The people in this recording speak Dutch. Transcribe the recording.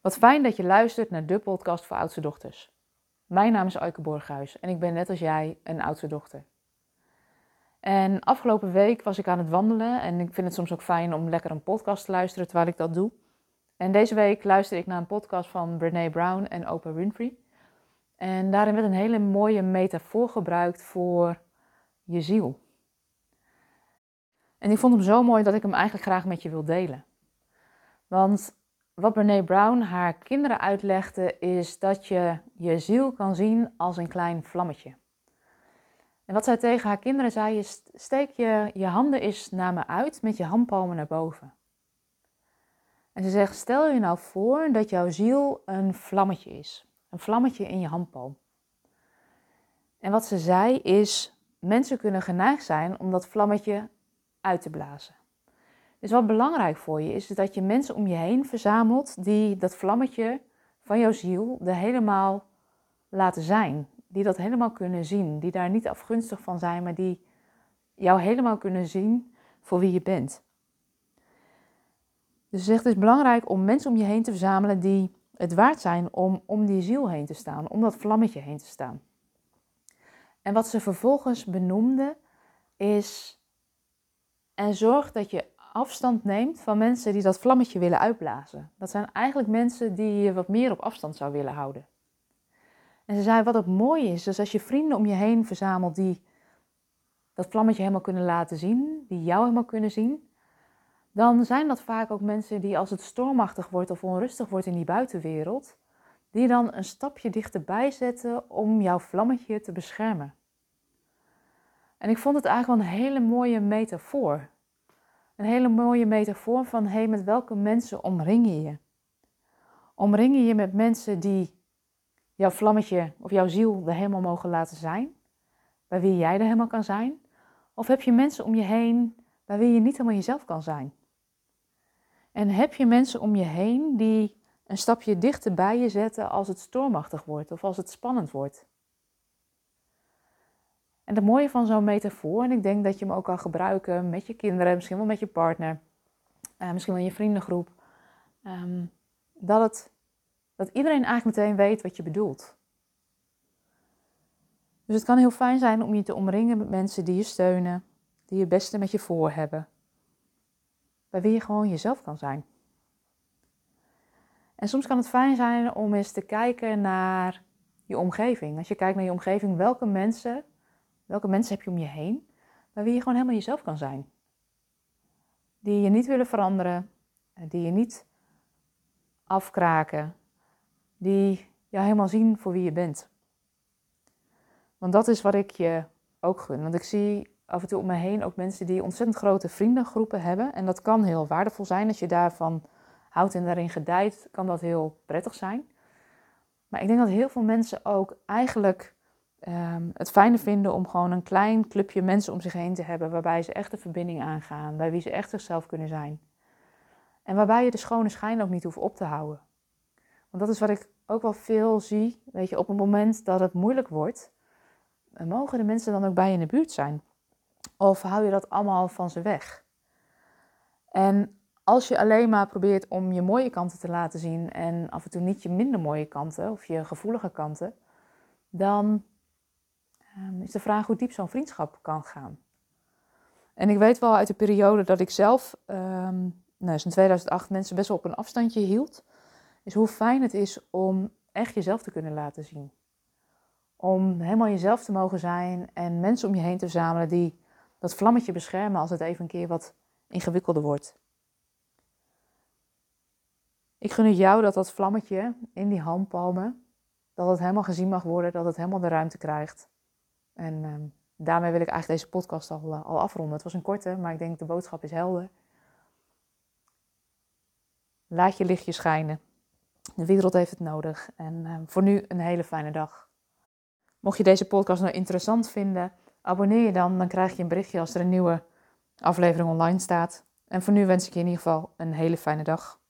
Wat fijn dat je luistert naar de podcast voor oudste dochters. Mijn naam is Aike Borghuis en ik ben net als jij een oudste dochter. En afgelopen week was ik aan het wandelen en ik vind het soms ook fijn om lekker een podcast te luisteren terwijl ik dat doe. En deze week luisterde ik naar een podcast van Brene Brown en Oprah Winfrey. En daarin werd een hele mooie metafoor gebruikt voor je ziel. En ik vond hem zo mooi dat ik hem eigenlijk graag met je wil delen. Want wat Brene Brown haar kinderen uitlegde, is dat je je ziel kan zien als een klein vlammetje. En wat zij tegen haar kinderen zei is: steek je, je handen eens naar me uit met je handpalmen naar boven. En ze zegt: stel je nou voor dat jouw ziel een vlammetje is. Een vlammetje in je handpalm. En wat ze zei is: mensen kunnen geneigd zijn om dat vlammetje uit te blazen. Dus wat belangrijk voor je is, dat je mensen om je heen verzamelt die dat vlammetje van jouw ziel er helemaal laten zijn. Die dat helemaal kunnen zien. Die daar niet afgunstig van zijn, maar die jou helemaal kunnen zien voor wie je bent. Dus het is belangrijk om mensen om je heen te verzamelen die het waard zijn om om die ziel heen te staan, om dat vlammetje heen te staan. En wat ze vervolgens benoemde is, en zorg dat je afstand neemt van mensen die dat vlammetje willen uitblazen. Dat zijn eigenlijk mensen die je wat meer op afstand zou willen houden. En ze zei, wat het mooie is, is als je vrienden om je heen verzamelt die dat vlammetje helemaal kunnen laten zien, die jou helemaal kunnen zien, dan zijn dat vaak ook mensen die als het stormachtig wordt of onrustig wordt in die buitenwereld, die dan een stapje dichterbij zetten om jouw vlammetje te beschermen. En ik vond het eigenlijk wel een hele mooie metafoor. Een hele mooie metafoor van hey, met welke mensen omring je je? Omring je je met mensen die jouw vlammetje of jouw ziel er helemaal mogen laten zijn? Bij wie jij er helemaal kan zijn? Of heb je mensen om je heen bij wie je niet helemaal jezelf kan zijn? En heb je mensen om je heen die een stapje dichter bij je zetten als het stormachtig wordt of als het spannend wordt? En het mooie van zo'n metafoor, en ik denk dat je hem ook kan gebruiken met je kinderen, misschien wel met je partner, uh, misschien wel in je vriendengroep, um, dat, het, dat iedereen eigenlijk meteen weet wat je bedoelt. Dus het kan heel fijn zijn om je te omringen met mensen die je steunen, die je beste met je voor hebben, bij wie je gewoon jezelf kan zijn. En soms kan het fijn zijn om eens te kijken naar je omgeving. Als je kijkt naar je omgeving, welke mensen Welke mensen heb je om je heen, bij wie je gewoon helemaal jezelf kan zijn? Die je niet willen veranderen, die je niet afkraken, die jou helemaal zien voor wie je bent. Want dat is wat ik je ook gun. Want ik zie af en toe om me heen ook mensen die ontzettend grote vriendengroepen hebben. En dat kan heel waardevol zijn. Als je daarvan houdt en daarin gedijt, kan dat heel prettig zijn. Maar ik denk dat heel veel mensen ook eigenlijk um, het fijne vinden om gewoon een klein clubje mensen om zich heen te hebben waarbij ze echt de verbinding aangaan, bij wie ze echt zichzelf kunnen zijn. En waarbij je de schone schijn ook niet hoeft op te houden. Want dat is wat ik ook wel veel zie, weet je, op het moment dat het moeilijk wordt, mogen de mensen dan ook bij je in de buurt zijn? Of hou je dat allemaal van ze weg? En als je alleen maar probeert om je mooie kanten te laten zien en af en toe niet je minder mooie kanten of je gevoelige kanten, dan um, is de vraag hoe diep zo'n vriendschap kan gaan. En ik weet wel uit de periode dat ik zelf, um, nou, in 2008, mensen best wel op een afstandje hield, is hoe fijn het is om echt jezelf te kunnen laten zien. Om helemaal jezelf te mogen zijn en mensen om je heen te verzamelen die dat vlammetje beschermen als het even een keer wat ingewikkelder wordt. Ik gun het jou dat dat vlammetje in die handpalmen, dat het helemaal gezien mag worden, dat het helemaal de ruimte krijgt. En ehm, daarmee wil ik eigenlijk deze podcast al, eh, al afronden. Het was een korte, maar ik denk de boodschap is helder. Laat je lichtje schijnen. De wereld heeft het nodig. En ehm, voor nu een hele fijne dag. Mocht je deze podcast nou interessant vinden, abonneer je dan. Dan krijg je een berichtje als er een nieuwe aflevering online staat. En voor nu wens ik je in ieder geval een hele fijne dag.